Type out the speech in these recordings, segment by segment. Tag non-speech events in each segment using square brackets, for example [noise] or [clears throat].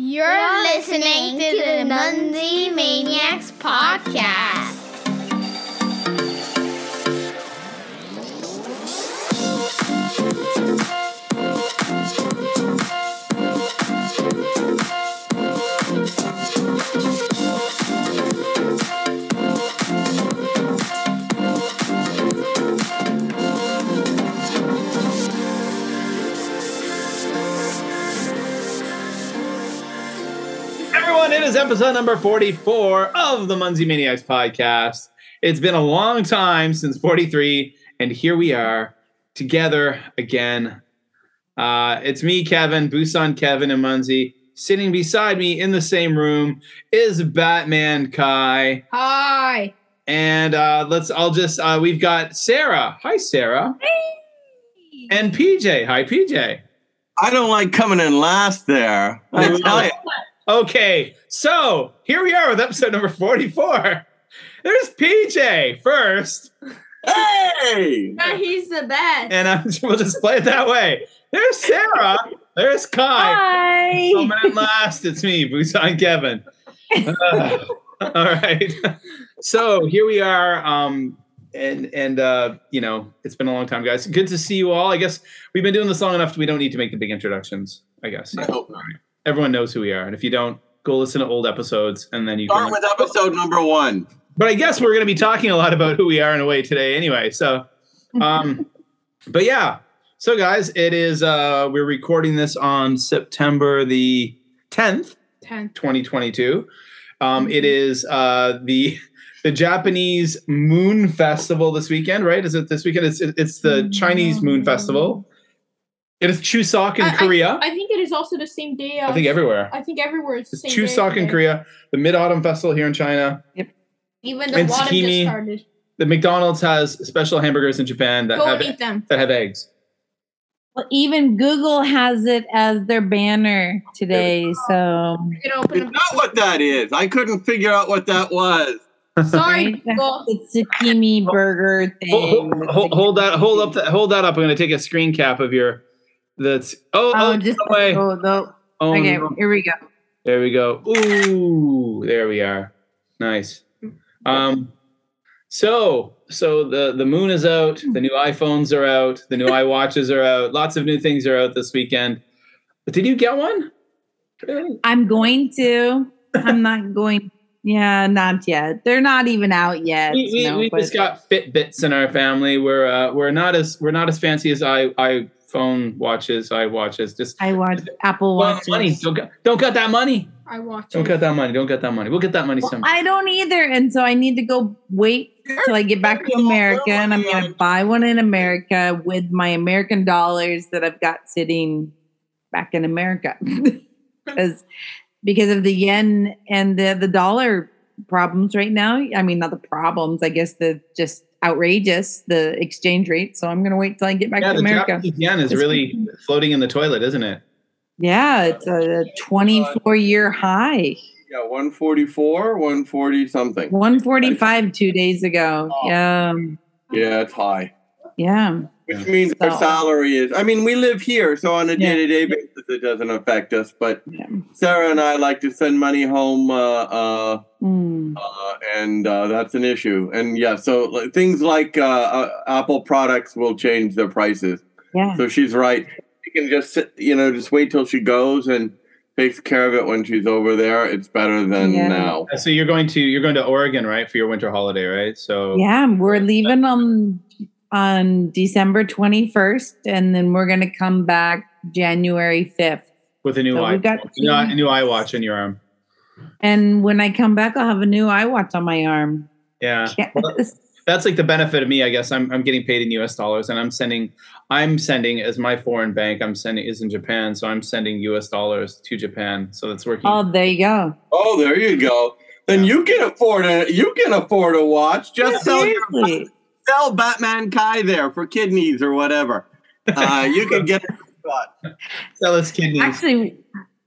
You're listening to the Munzee Maniacs podcast. Episode number 44 of the Munzee Maniacs podcast. It's been a long time since 43, and here we are together again. Uh, it's me, Kevin, Busan Kevin, and Munzee. Sitting beside me in the same room is Batman Kai. Hi. And uh, let's, I'll just, uh, we've got Sarah. Hi, Sarah. Hey. And PJ. Hi, PJ. I don't like coming in last there. I tell you. Okay, so here we are with episode number 44. There's PJ first, Hey! He's the best. and I'm, [laughs] we'll just play it that way. There's Sarah. There's Kai. Hi. Coming in last, it's me, Busan Kevin. [laughs] Uh, [laughs] all right. So here we are. Um, and and uh, you know, it's been a long time, guys. Good to see you all. I guess we've been doing this long enough. We don't need to make the big introductions. I guess I hope not. Everyone knows who we are, and if you don't, go listen to old episodes, and then you Start can. with episode number one. but I guess we're going to be talking a lot about who we are in a way today anyway. So, [laughs] um, but yeah. So guys, it is, uh, we're recording this on September the 10th, 10. 2022. Um, it is, uh, the, the Japanese Moon Festival this weekend, right? Is it this weekend? It's, it's the Chinese Moon Festival. It is Chuseok in I- I- Korea. I think it is also the same day. I think everywhere. I think everywhere it's the It's same day Chuseok in. Korea, the Mid Autumn Festival here in China. Yep. Even the and water Tsukimi. just started. The McDonald's has special hamburgers in Japan that Go have and eat them. that have eggs. Well, even Google has it as their banner today. So You open It's not what that is. I couldn't figure out what that was. Sorry, Right? Google. the zucchini burger thing. Hold, hold, hold, hold that hold up that hold that up. I'm going to take a screen cap of your that's oh oh, Oh, just no way. oh, no. Oh, okay. no. Here we go. there we go. Ooh, there we are. Nice. Um so so the the moon is out, the new iPhones are out, the new [laughs] iWatches are out, lots of new things are out this weekend. But did you get one? Really? I'm going to. I'm [laughs] not going. Yeah, not yet. They're not even out yet. we, we, no, we just got Fitbits in our family. We're uh, we're not as we're not as fancy as I i iPhone watches, iWatches. Just I watch Apple Well, Watches. money. Don't got, don't got that money. I watch Don't it. get that money. Don't get that money. We'll get that money Well, soon. I don't either, and so I need to go wait till I get back to America, and I'm gonna buy one in America with my American dollars that I've got sitting back in America, [laughs] because because of the yen and the the dollar problems right now. I mean, not the problems. I guess the just outrageous the exchange rate. So I'm gonna wait till I get back yeah, to the America. Japanese yen is This really floating in the toilet, isn't it? Yeah, it's a 24 year high. Yeah, 144, 140 something. 145 two days ago. Oh. Yeah. Yeah, it's high. Yeah. Which means our salary is. I mean, we live here, so on a day to day basis, it doesn't affect us. But Yeah. Sarah and I like to send money home, uh, uh, Mm. uh, and uh, that's an issue. And yeah, so like, things like uh, uh, Apple products will change their prices. Yeah. So she's right. She can just sit, you know, just wait till she goes and takes care of it when she's over there. It's better than Yeah. now. So you're going to you're going to Oregon, right, for your winter holiday, right? So Yeah, we're leaving on on December 21st and then we're going to come back January 5th. with a new So eye, we've got new, eye- two new iWatch in your arm. And when I come back I'll have a new eye watch on my arm. Yeah. Yes. That's like the benefit of me, I guess. I'm I'm getting paid in US dollars and I'm sending I'm sending as my foreign bank, I'm sending is in Japan, so I'm sending US dollars to Japan. So that's working. Oh, there you go. Oh, there you go. Then you can afford a you can afford a watch. Just sell your Seriously. Sell Batman Kai there for kidneys or whatever. Uh, you can get a spot. Sell us kidneys. Actually,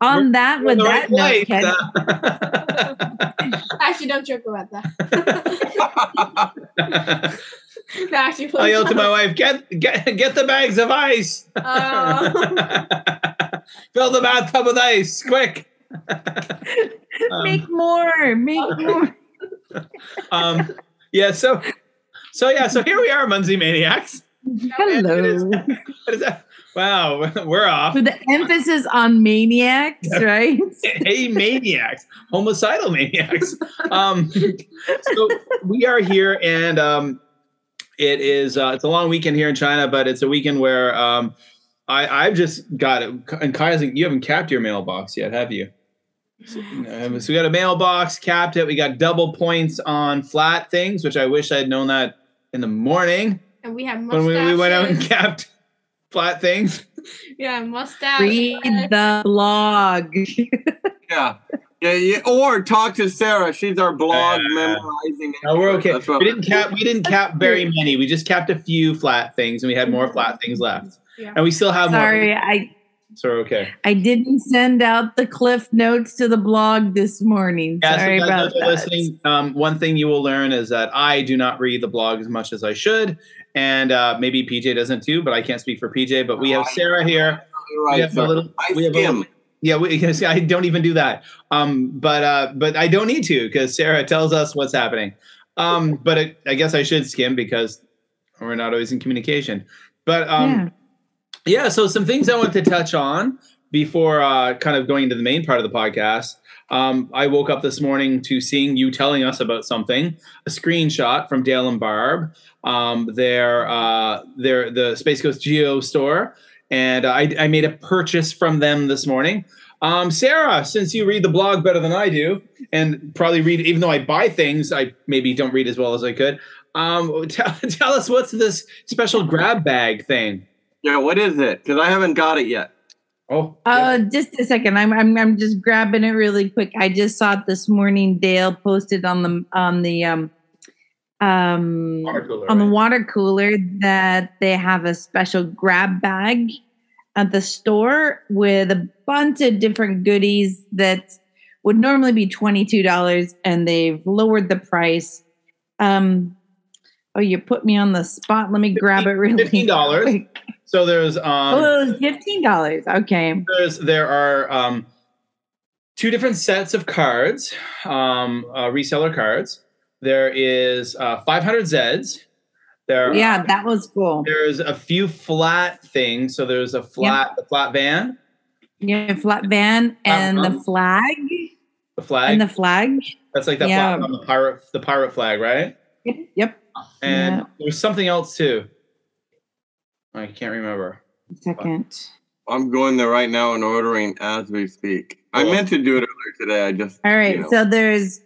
on that with that right note, place, Ken, uh, [laughs] Actually, don't joke about that. [laughs] no, actually, I yelled to my wife, "Get get get the bags of ice! Oh. [laughs] Fill the bathtub with ice, quick!" Um, make more, make more. um, yeah. So, so yeah. So here we are, Munzee Maniacs. Hello. What is that? Wow, we're off. With the emphasis on maniacs, right? [laughs] hey maniacs homicidal maniacs um so we are here and um it is uh it's a long weekend here in china but it's a weekend where um i i've just got it and kai hasn't you haven't capped your mailbox yet have you so, um, so we got a mailbox capped it we got double points on flat things which i wish i'd known that in the morning And we have when mustaches. we, we went out and capped [laughs] flat things yeah, mustache. Read the blog. [laughs] Yeah. Yeah, yeah, or talk to Sarah. She's our blog Uh, memorizing. No, we're okay. That's what- We didn't cap. We didn't cap very many. We just capped a few flat things, and we had more flat things left. Yeah. And we still have Sorry, more. I So we're okay. I didn't send out the cliff notes to the blog this morning. Yeah, Sorry so about those who are that. listening. Um, one thing you will learn is that I do not read the blog as much as I should, and uh, maybe PJ doesn't too. But I can't speak for PJ. But we have Sarah here. You're we right. have a little. I We have a little, yeah, we, [laughs] see, I don't even do that. Um, but uh, but I don't need to because Sarah tells us what's happening. Um, but it, I guess I should skim because we're not always in communication. But um, Yeah. so some things I want to touch on before uh, kind of going into the main part of the podcast. Um, I woke up this morning to seeing you telling us about something, a screenshot from Dale and Barb, um, their uh, their the Space Coast Geo store, and I, I made a purchase from them this morning. Um, Sarah, since you read the blog better than I do, and probably read, even though I buy things, I maybe don't read as well as I could. Um, [laughs] tell us what's this special grab bag thing? Yeah, what is it? Because I haven't got it yet. Oh, Uh, just a second. I'm, I'm I'm just grabbing it really quick. I just saw it this morning. Dale posted on the on the um um cooler, on the right? water cooler that they have a special grab bag at the store with a bunch of different goodies that would normally be twenty two dollars, and they've lowered the price. Um, oh, you put me on the spot. Let me grab it really $15. quick. So there's um Oh, it was fifteen dollars. Okay. there's there are um two different sets of cards, um uh, reseller cards. There is uh 500 Zeds. There Yeah, that was cool. there's a few flat things. So there's a flat the flat van, Yeah, flat van and the Uh-huh. flag the flag. and the flag. That's like that yeah. flag on the pirate the pirate flag, right? Yep. And there's something else too. I can't remember. Second. I'm going there right now and ordering as we speak. I meant to do it earlier today. I just All right. you know. So there's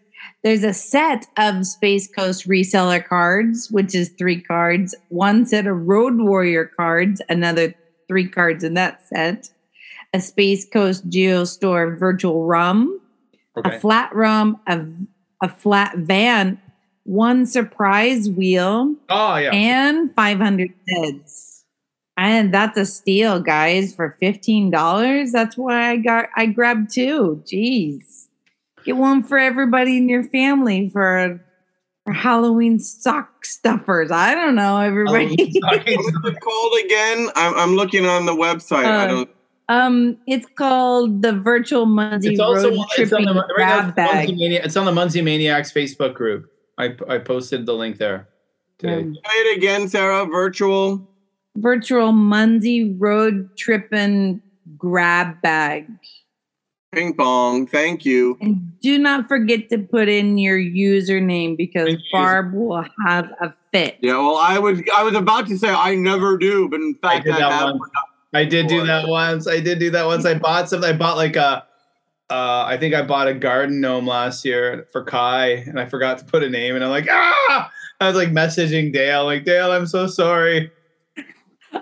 there's a set of Space Coast reseller cards, which is three cards. One set of Road Warrior cards, another three cards in that set. A Space Coast Geo Store virtual rum, Okay. a flat rum, a a flat van, one surprise wheel, Oh yeah. and 500 heads. And that's a steal, guys, for $15. That's why I got I grabbed two. Jeez. Get one for everybody in your family for, for Halloween sock stuffers. I don't know, everybody. What's it called again? I'm, I'm looking on the website. I Uh, don't. um, it's called the Virtual Munzee it's also Road on- it's on the, right now, Grab it's Bag. Mania- it's on the Munzee Maniacs Facebook group. I I posted the link there today. Um, Say it again, Sarah. Virtual. Virtual Munzee Road Tripping Grab Bag. Ping pong. Thank you. And do not forget to put in your username because Thank you. Barb will have a fit. Yeah. Well, I was I was about to say I never do, but in fact did I, that have. one. I did do that once. I did do that once. I bought something. I bought like a, uh, I think I bought a garden gnome last year for Kai, and I forgot to put a name. And I'm like, ah! I was like messaging Dale, like Dale, I'm so sorry.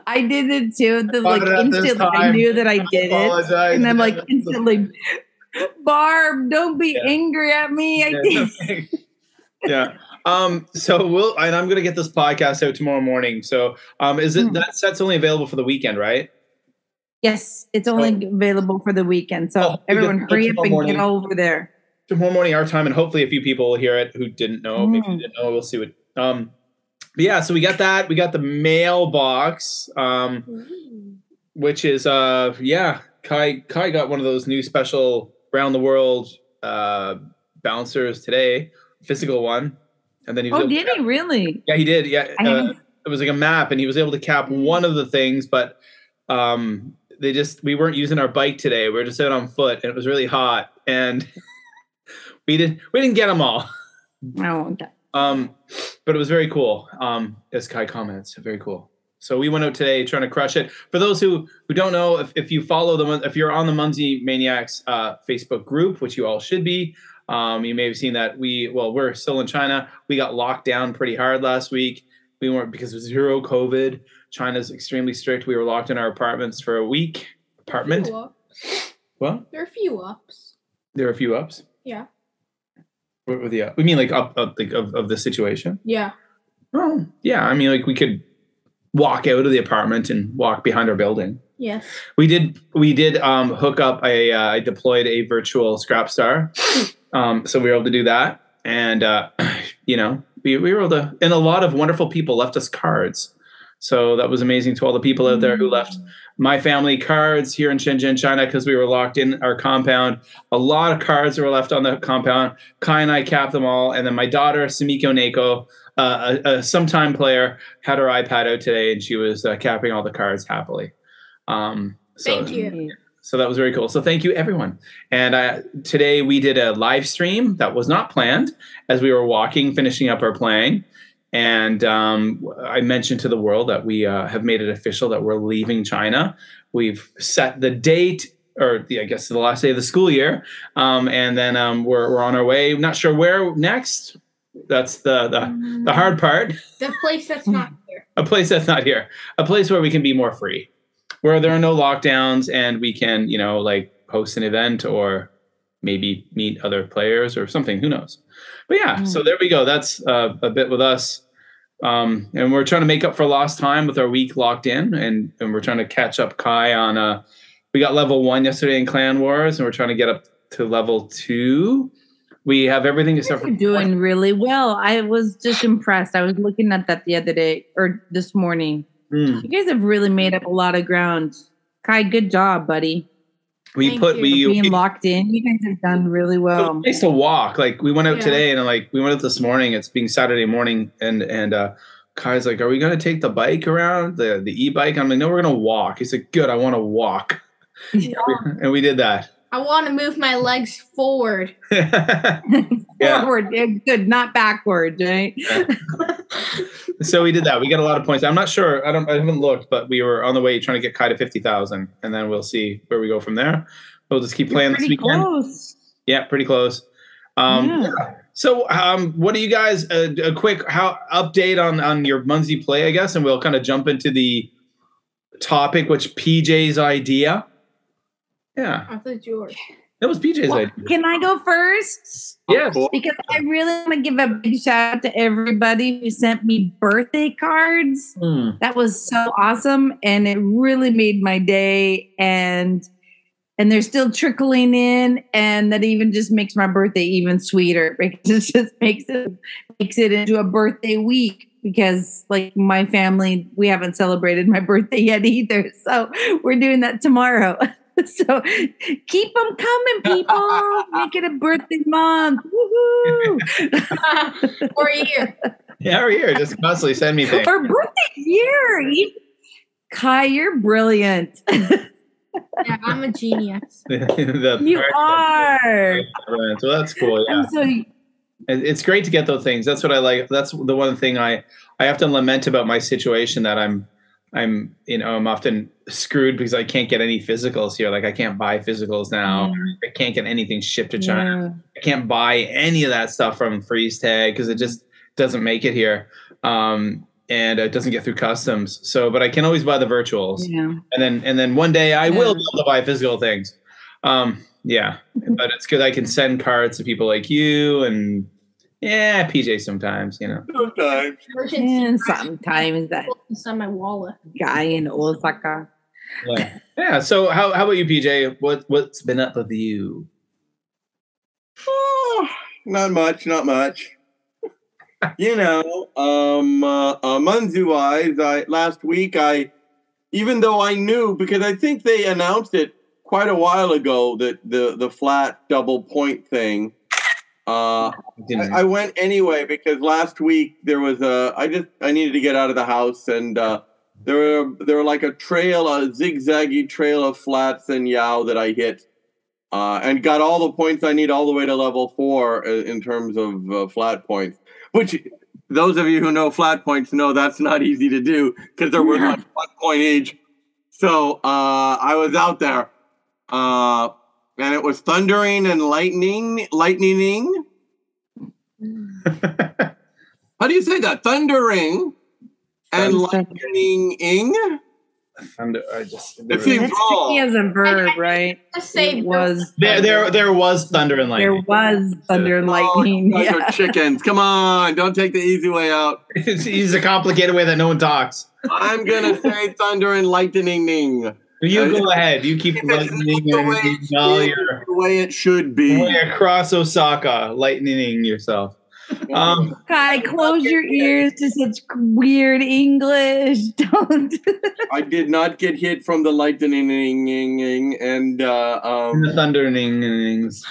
I did it too. The, like instantly, I knew that I did it, and I'm like [laughs] instantly, Barb, don't be Yeah. angry at me. I did. [laughs] yeah. Um. So we'll, and I'm gonna get this podcast out tomorrow morning. So, um, is it Hmm. that set's only available for the weekend, right? Yes, it's only available for the weekend, so Oh, everyone hurry up and get over there. tomorrow morning our time, and hopefully a few people will hear it who didn't know. Maybe Mm. didn't know. We'll see what. Um, yeah, so we got that. We got the mailbox, um, which is uh, yeah. Kai Kai got one of those new special round the world uh, bouncers today, physical one, and then he Oh, did he really? Yeah, he did. Yeah, uh, it was like a map, and he was able to cap one of the things, but um, they just we weren't using our bike today. We were just out on foot, and it was really hot, and [laughs] we didn't we didn't get them all. Oh, okay. Um, but it was very cool. Um, as Kai comments, very cool. So we went out today trying to crush it. For those who who don't know, if, if you follow the if you're on the Munzee Maniacs uh, Facebook group, which you all should be, um, you may have seen that we well we're still in China. We got locked down pretty hard last week. We weren't because of zero COVID. China's extremely strict. We were locked in our apartments for a week. Apartment. Few. Well, There are a few ups. there are a few ups. Yeah. The up? We mean like up up like, of of the situation. Yeah. Oh, yeah. I mean, like we could walk out of the apartment and walk behind our building. Yes. We did. We did um, hook up a. Uh, I deployed a virtual scrap star, [laughs] um, so we were able to do that. And uh, [clears throat] you know, we, we were able to. And a lot of wonderful people left us cards. So that was amazing to all the people out there who left my family cards here in Shenzhen, China, because we were locked in our compound. A lot of cards were left on the compound. Kai and I capped them all, and then my daughter Sumiko Neko, uh, a, a sometime player, had her iPad out today, and she was uh, capping all the cards happily. Um, so, Thank you. So that was very cool. So thank you, everyone. And uh, today we did a live stream that was not planned as we were walking, finishing up our playing. And um, I mentioned to the world that we uh, have made it official that we're leaving China. We've set the date, or the, I guess the last day of the school year, um, and then um, we're we're on our way. Not sure where next. That's the the, the hard part. The place that's not here. [laughs] A place that's not here. A place where we can be more free, where there are no lockdowns, and we can you know like host an event or maybe meet other players or something. Who knows? But yeah, so there we go. That's uh, a bit with us. Um, and we're trying to make up for lost time with our week locked in, and, and we're trying to catch up Kai on. Uh, we got level one yesterday in Clan Wars, and we're trying to get up to level two. We have everything except for doing really well. I was just impressed. I was looking at that the other day or this morning. Hmm. You guys have really made up a lot of ground. Kai, good job, buddy. We Thank put we, Being we locked in, you guys have done really well. It's nice to walk. Like we went out Yeah. today and like we went out this morning. It's being Saturday morning and and uh Kai's like, Are we gonna take the bike around? The the e-bike? I'm like, no, we're gonna walk. He's like, Good, I wanna walk. [laughs] and we did that. I want to move my legs forward. [laughs] Forward, good, not backward, right? So we did that. We got a lot of points. I'm not sure. I don't I haven't looked, but we were on the way trying to get Kai to fifty thousand, and then we'll see where we go from there. We'll just keep playing this pretty weekend. close. Yeah, pretty close. Um, Yeah. So, um, what do you guys? Uh, a quick how update on on your Munzee play, I guess, and we'll kind of jump into the topic, which PJ's idea. Yeah, I thought yours. that was PJ's Well, idea. can I go first? Yes. Cool. Because I really want to give a big shout out to everybody who sent me birthday cards. Hmm. That was so awesome, and it really made my day. And and they're still trickling in, and that even just makes my birthday even sweeter [laughs] because it just makes it makes it into a birthday week. Because like my family, we haven't celebrated my [laughs] birthday yet either, so we're doing that tomorrow. [laughs] [laughs] so keep them coming, people. [laughs] Make it a birthday month. Woohoo! [laughs] or a year. Yeah, we're here. Just constantly send me things. or birthday year. You- Kai, you're brilliant. Yeah, I'm a genius. You are. So that's cool. Yeah. So it's great to get those things that's what i like that's the one thing i i often lament about my situation that i'm i'm you know i'm often screwed because i can't get any physicals here. Like i can't buy physicals now. I can't get anything shipped to china. I can't buy any of that stuff from freeze tag because it just doesn't make it here. Um and it doesn't get through customs. So but i can always buy the virtuals. Yeah. and then and then one day I will be able to buy physical things. Um, yeah, but it's good I can send cards to people like you and yeah, PJ sometimes, you know. Sometimes. And sometimes that inside my wallet. guy in Osaka. Yeah. yeah. So how how about you, PJ? What what's been up with you? Oh, not much, not much. you know, um, uh, uh, Munzee wise, I last week I, even though I knew because I think they announced it quite a while ago that the the flat double point thing. Uh, I, I went anyway because last week there was a. I just I needed to get out of the house and uh, there were there were like a trail, a zigzaggy trail of flats and yow that I hit, uh, and got all the points I need all the way to level four uh, in terms of uh, flat points. Which those of you who know flat points know that's not easy to do because they're worth like one point each. So uh, I was out there, uh, and it was thundering and lightning, lightning. [laughs] How do you say that? Thundering and Thunder. lightning. Thunder, I just, It seems That's tricky wrong. as a verb, right? Just say It was there, there, there was thunder and lightning. there was thunder and lightning. Oh, yeah. chickens. Come on, don't take the easy way out. [laughs] It's, it's a complicated way that no one talks. I'm gonna say thunder and lightning. You Uh, go [laughs] ahead. You keep It's lightning the way it all your the way it should be. across Osaka, lightning yourself. Um, Kai, close your ears to such weird English. [laughs] Don't. I did not get hit from the lightning, and uh, um, the thunderings.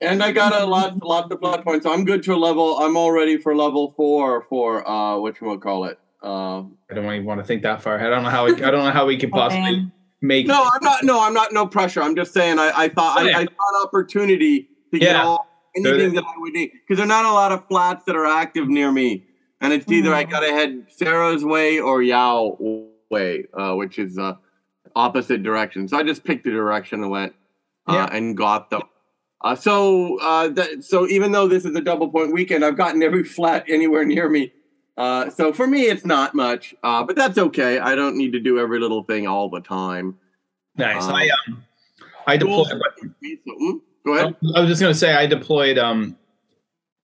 and I got a lot, lot of plot points. I'm good to a level. I'm all ready for level four for uh, what you want call it. Uh, I don't even want to think that far ahead. I don't know how. We, I don't know how we could possibly man. Make. no, I'm not. No, I'm not. No pressure. I'm just saying. I, I thought I, I saw an opportunity to get all anything that I would need because there are not a lot of flats that are active near me, and it's either I Mm. gotta head Sarah's way or Yao way, uh, which is uh, opposite direction. So I just picked the direction and went uh, Yeah. and got them. Uh, so uh, that, so even though this is a double point weekend, I've gotten every [laughs] flat anywhere near me. Uh, so for me, it's not much, uh, but that's okay. I don't need to do every little thing all the time. Nice. Um, I um, I deployed. So, mm, Go ahead. I was just gonna say I deployed um,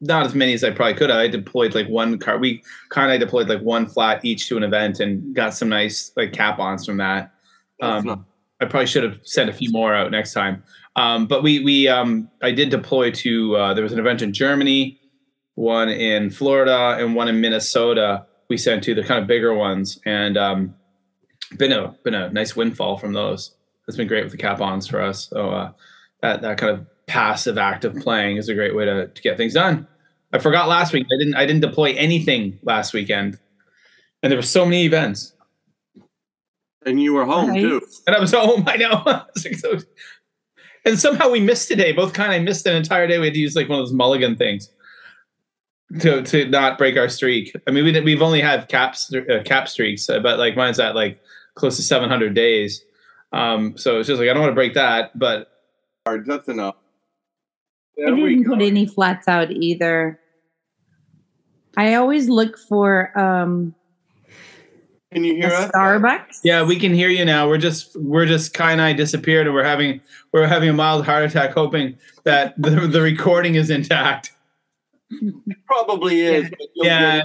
not as many as I probably could. I deployed like one car. We kind of deployed like one flat each to an event and got some nice like cap ons from that. Um, not- I probably should have sent a few more out next time. Um, but we we um, I did deploy to uh, there was an event in Germany, one in Florida, and one in Minnesota. We sent to the kind of bigger ones, and um, been a been a nice windfall from those. It's been great with the cap ons for us. So uh, that that kind of passive active playing is a great way to, to get things done. I forgot last week. I didn't I didn't deploy anything last weekend, and there were so many events. and you were home Nice. too. And I was [laughs] home. I know. I was like, so- and somehow we missed today. Both kind of missed an entire day. We had to use like one of those mulligan things to to not break our streak. I mean, we did, we've only had caps uh, cap streaks, uh, but like mine's at like close to 700 days. Um, so it's just like I don't want to break that, but Cards, That's enough. I There we didn't put any flats out either. I always look for um Can you a hear us? Starbucks. yeah, we can hear you now. We're just we're just Kai and I disappeared, and we're having we're having a mild heart attack, hoping that the, the recording is intact. Probably is. but Yeah.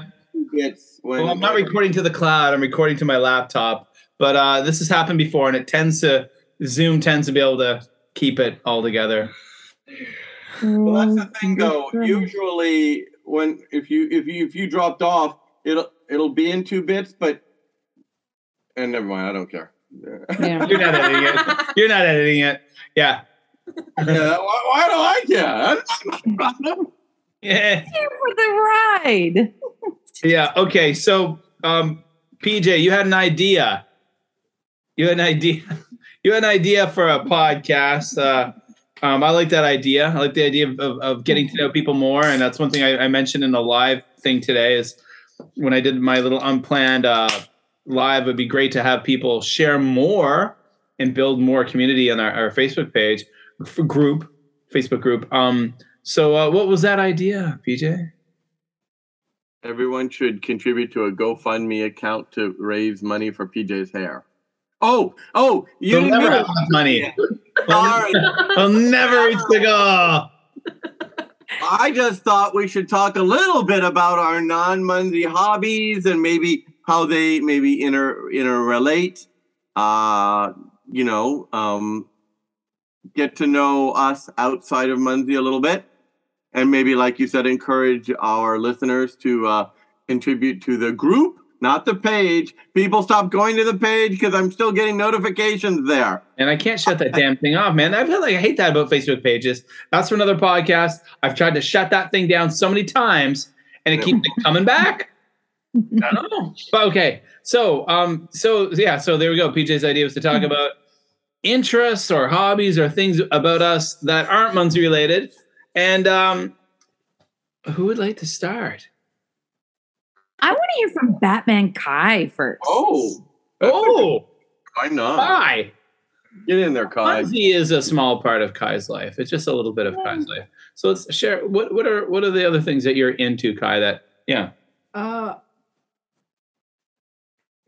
get when- Well, I'm not recording to the cloud. I'm recording to my laptop. But uh, this has happened before, and it tends to Zoom tends to be able to keep it all together. Well, that's the Oh, thing, though. Usually, when if you if you if you dropped off, it'll it'll be in two bits, but and never mind. I don't care. Yeah. [laughs] You're not editing it. You're not editing it. Yeah. yeah, why, why do I care? [laughs] [laughs] That's not my problem. Yeah. For the ride. Yeah. Okay. So, um, PJ, you had an idea. You had an idea. [laughs] You had an idea for a podcast. Uh, um, I like that idea. I like the idea of, of, of getting to know people more, and that's one thing I, I mentioned in the live thing today. Is when I did my little unplanned uh, live, it'd be great to have people share more and build more community on our, our Facebook page group, Facebook group. Um, so, uh, what was that idea, PJ? Everyone should contribute to a GoFundMe account to raise money for PJ's hair. Oh, oh, you You'll never have enough money. Sorry. [laughs] I'll never reach the goal. I just thought we should talk a little bit about our non-Munzee hobbies and maybe how they maybe inter interrelate. Uh, you know, um, get to know us outside of Munzee a little bit, and maybe, like you said, encourage our listeners to uh, contribute to the group not the page. People stop going to the page because I'm still getting notifications there. And I can't shut that damn thing off, man. I feel like I hate that about Facebook pages. That's for another podcast. I've tried to shut that thing down so many times, and it keeps coming back. [laughs] I don't know. But okay. So um, so yeah, so there we go. PJ's idea was to talk about interests or hobbies or things about us that aren't Munzee related. And um who would like to start? I want to hear from Batman Kai first. Oh, Oh, why not? Kai. Get in there, Kai. Munzee is a small part of Kai's life. It's just a little bit of Kai's life. So let's share what what are what are the other things that you're into, Kai, that yeah. Uh,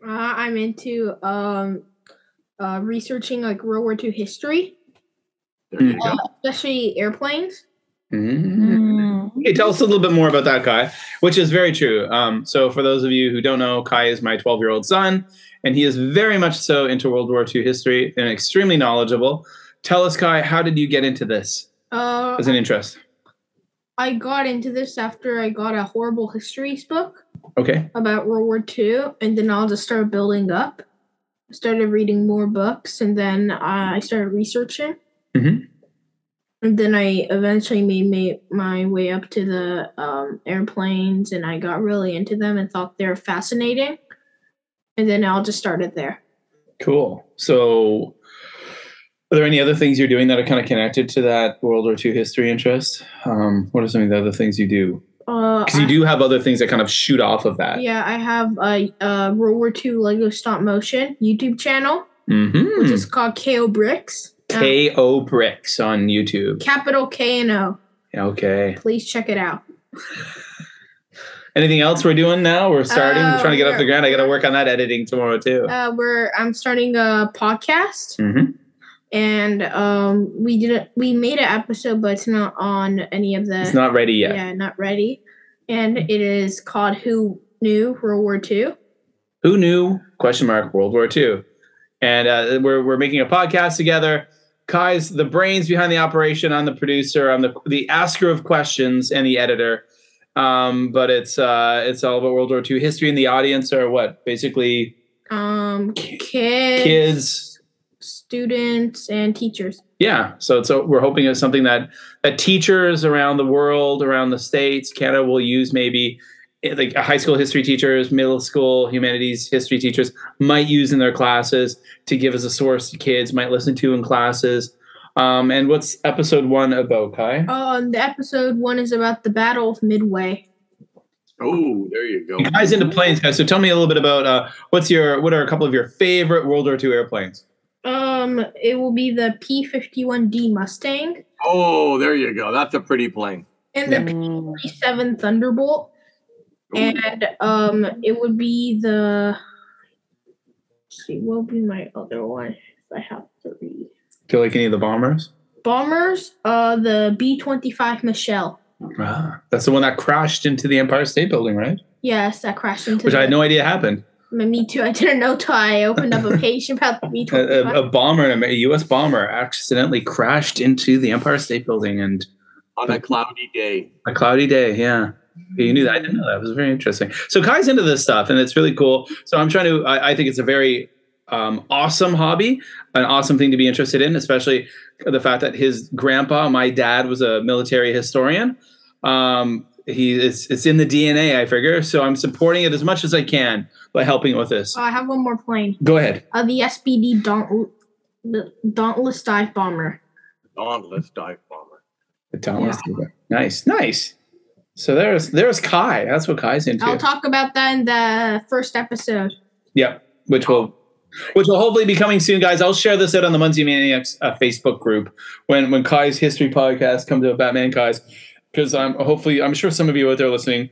uh, I'm into um, uh, researching like World War II history, There you go. uh, especially airplanes. Mm-hmm. Mm. Okay, tell us a little bit more about that, Kai, which is very true. Um, so, for those of you who don't know, Kai is my 12 year old son, and he is very much so into World War II history and extremely knowledgeable. Tell us, Kai, how did you get into this Uh, as an interest? I got into this after I got a horrible histories book Okay. about World War II, and then I'll just start building up. I started reading more books, and then uh, I started researching. Mhm. And then I eventually made my, my way up to the um, airplanes, and I got really into them and thought they were fascinating. And then I'll just started there. Cool. So, are there any other things you're doing that are kind of connected to that World War II history interest? Um, what are some of the other things you do? Uh, Because you do have other things that kind of shoot off of that. Yeah, I have a, a World War II Lego stop motion YouTube channel, Mm-hmm. which is called KO Bricks. Uh, KO Bricks on YouTube. capital K and O. Okay. Please check it out. Anything else we're doing now? We're starting. we're Uh, trying to get off the ground. I got to work on that editing tomorrow too. Uh, where I'm starting a podcast, hmm and um, we did it. We made an episode, but it's not on any of the. It's not ready yet. Yeah, not ready. And it is called "Who Knew World War II." Who knew? Question mark. World War II. And uh, we're we're making a podcast together. Kai's the brains behind the operation. I'm the producer. I'm the the asker of questions and the editor. Um, but it's uh, it's all about World War II history, and the audience are what basically Um, Ki- kids, kids. students, and teachers. Yeah, so so we're hoping it's something that that teachers around the world, around the states, Canada will use maybe like high school history teachers, middle school humanities history teachers might use in their classes to give as a source to kids might listen to in classes. Um, and what's episode one about, Kai? Um, the episode one is about the Battle of Midway. Oh, there you go. Kai's into planes, guys. So tell me a little bit about uh, what's your what are a couple of your favorite World War II airplanes? Um, it will be the P fifty one D Mustang Oh, there you go. That's a pretty plane. and the P Mm. forty seven Thunderbolt, Ooh. And um, it would be the. let's see, what would be my other one if I have three. read? Do you like any of the bombers? Bombers, uh, the B twenty five Mitchell. Ah, that's the one that crashed into the Empire State Building, right? Yes, that crashed into. Which I had no idea happened. Me too. I didn't know till I opened up a [laughs] page about the B a, twenty a, a five. bomber, a U.S. bomber, accidentally crashed into the Empire State Building and On a cloudy day. a cloudy day. Yeah, you knew that. I didn't know that. It was very interesting. So Kai's into this stuff, and it's really cool. So I'm trying to. I, I think it's a very um, awesome hobby, an awesome thing to be interested in, especially the fact that his grandpa, my dad, was a military historian. Um, he it's it's in the DNA, I figure. So I'm supporting it as much as I can by helping with this. Oh, I have one more plane. Go ahead. Uh, the SBD Daunt- the Dauntless Dive Bomber. Dauntless dive bomber. The Dauntless Diva. Nice, nice. So there's there's Kai. That's what Kai's into. I'll talk about that in the first episode. Yep, which will which will hopefully be coming soon, guys. I'll share this out on the Munzee Maniacs uh, Facebook group when when Kai's history podcast comes out, Batman Kai's, because I'm hopefully I'm sure some of you out there listening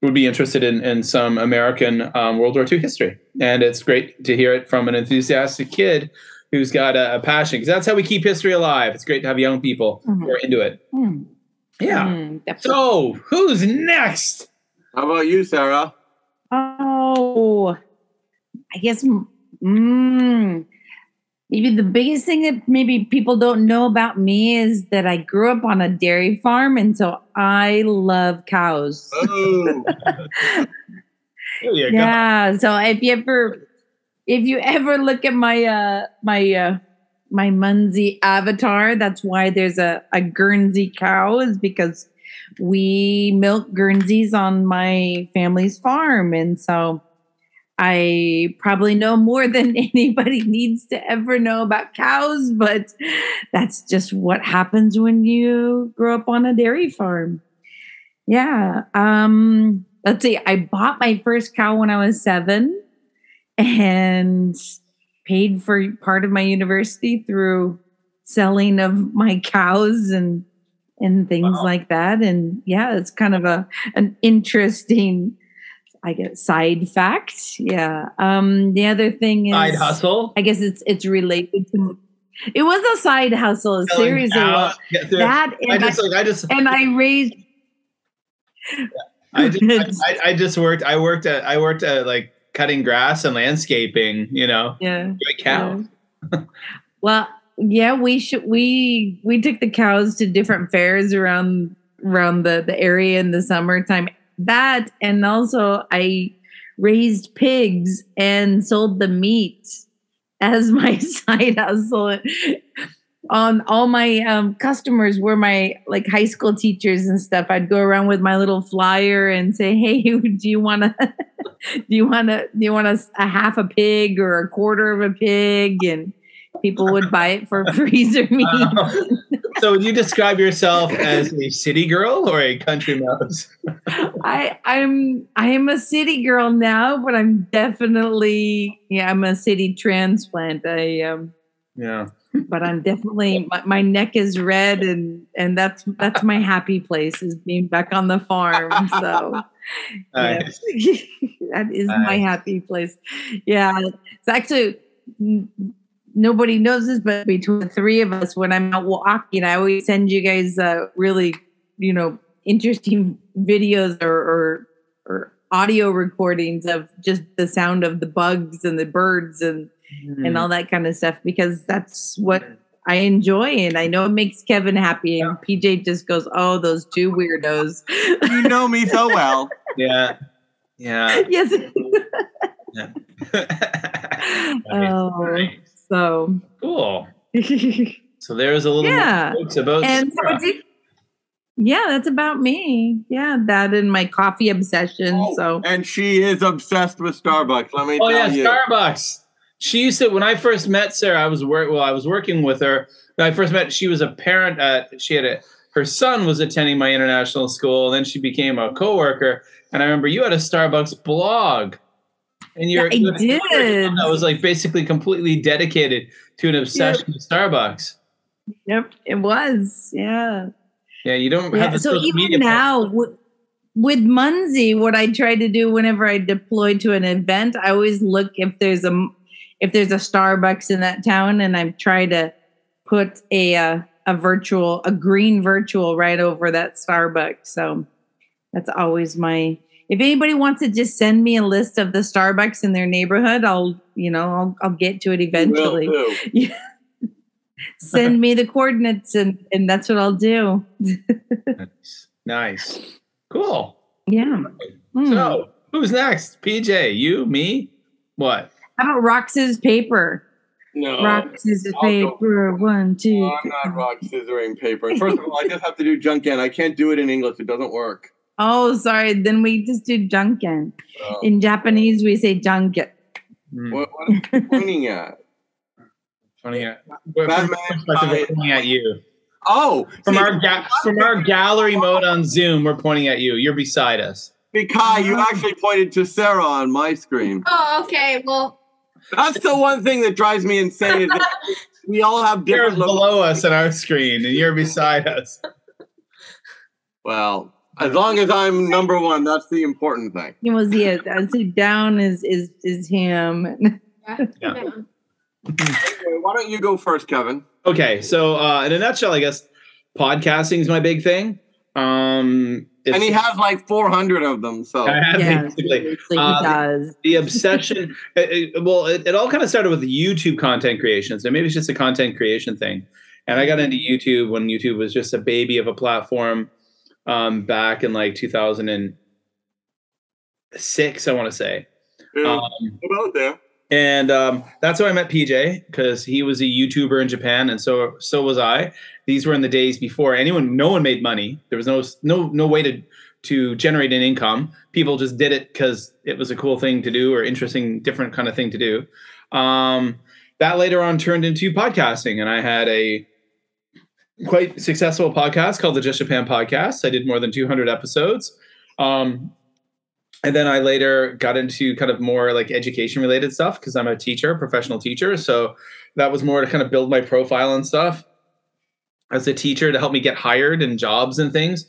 would be interested in in some American um, World War II history, and it's great to hear it from an enthusiastic kid who's got a, a passion because that's how we keep history alive. It's great to have young people who are into it. Mm. Yeah. Mm. So who's next? How about you, Sarah? Oh, I guess mm, maybe the biggest thing that maybe people don't know about me is that I grew up on a dairy farm, and so I love cows. Oh, [laughs] There you go. yeah. So if you ever, if you ever look at my uh my uh my Munzee avatar, that's why there's a a Guernsey cow is because we milk Guernseys on my family's farm, and so I probably know more [laughs] than anybody needs to ever know about cows, but that's just what happens when you grow up on a dairy farm. Yeah. Um, let's see. I bought my first cow when I was seven and paid for part of my university through selling of my cows and and things Wow. like that. And yeah, it's kind of a an interesting I guess side fact. Yeah. Um the other thing is Side hustle. I guess it's it's related to it was a side hustle, a Selling series of cows. Get through- that and I, just like I just and I raised I [laughs] just I, I just worked I worked at I worked at like cutting grass and landscaping, you know. yeah. Like cow. Yeah. well, yeah, we should we we took the cows to different fairs around around the the area in the summertime. That and also I raised pigs and sold the meat as [laughs] my side hustle. On all my um, customers were my like high school teachers and stuff. I'd go around with my little flyer and say, [laughs] "Hey, do you want to? [laughs] do you want to? Do you want a, a half a pig or a quarter of a pig?" And people would buy it for [laughs] freezer meat. Um, so would you describe yourself as a city girl or a country mouse? I I'm I am a city girl now, but I'm definitely yeah, I'm a city transplant. I um Yeah. But I'm definitely my, my neck is red and and that's that's my happy place is being back on the farm. So yeah. [laughs] Nice. [laughs] that is my happy place. Yeah, it's actually nobody knows this, but between the three of us, when I'm out walking, I always send you guys uh, really, you know, interesting videos or, or or audio recordings of just the sound of the bugs and the birds and Hmm. and all that kind of stuff because that's what I enjoy and I know it makes Kevin happy and PJ just goes, "Oh, those two weirdos." You know me so well. [laughs] Yeah. Yeah. yes. [laughs] Nice. [laughs] oh, Nice. so Cool. So there's a little Yeah. more jokes about and so Sarah. it's it- yeah, that's about me. Yeah, that and my coffee obsession. Oh, So And she is obsessed with Starbucks. Let me Oh tell yeah, you. Starbucks. She used to when I first met Sarah. I was work. Well, I was working with her. When I first met, she was a parent at. She had a. Her son was attending my international school. Then she became a coworker. And I remember you had a Starbucks blog. And you're, Yeah, I you're- did. That was like basically completely dedicated to an obsession with Starbucks. yep, it was. Yeah. Yeah, you don't have Yeah. the So even now with, with Munzee, what I try to do whenever I deploy to an event, I always look if there's a if there's a Starbucks in that town, and I try to put a uh, a virtual a green virtual right over that Starbucks. So that's always my. If anybody wants to just send me a list of the Starbucks in their neighborhood, I'll you know I'll I'll get to it eventually. [laughs] Send me the coordinates, and and that's what I'll do. [laughs] Nice. Nice. Cool. Yeah. Hmm. So who's next? PJ, you, me, what? How about rock, scissors, paper? No. rock, scissors, I'll go. paper. One, two. No, I'm not rock, scissoring paper. First of all, I just have to do janken. I can't do it in English. It doesn't work. Oh, sorry. Then we just do janken. Uh, In Japanese, we say janken. Hmm. what, what are you pointing at? Pointing at, we're, Batman from our perspective, we're died. pointing at you. Oh, From see, our ga- from our gallery mode on Zoom, we're pointing at you. You're beside us. Kai, you actually pointed to Sarah on my screen. Oh, okay. Well, That's the one thing that drives me insane. Is that [laughs] we all have You're below us on our screen, and you're beside us. well, as long as I'm number one, that's the important thing. It was yeah. I'd say down is is is him. Yeah. Anyway, why don't you go first, Kevin? Okay, so uh, in a nutshell, I guess podcasting is my big thing. Um, And he has like 400 of them. So [laughs] I have yeah, basically seriously, Uh, he does. the obsession. [laughs] it, it- well, it, it all kind of started with YouTube content creation. So maybe it's just a content creation thing. And I got into YouTube when YouTube was just a baby of a platform um, back in like 2006, I want to say. Yeah, Um, about there. And um, that's how I met PJ because he was a YouTuber in Japan, and so so was I. These were in the days before anyone, no one made money. There was no no no way to to generate an income. People just did it because it was a cool thing to do or interesting, different kind of thing to do. Um, that later on turned into podcasting, and I had a quite successful podcast called the Just Japan Podcast. I did more than 200 episodes. Um, and then I later got into kind of more like education related stuff because I'm a teacher, professional teacher. So that was more to kind of build my profile and stuff as a teacher to help me get hired and jobs and things.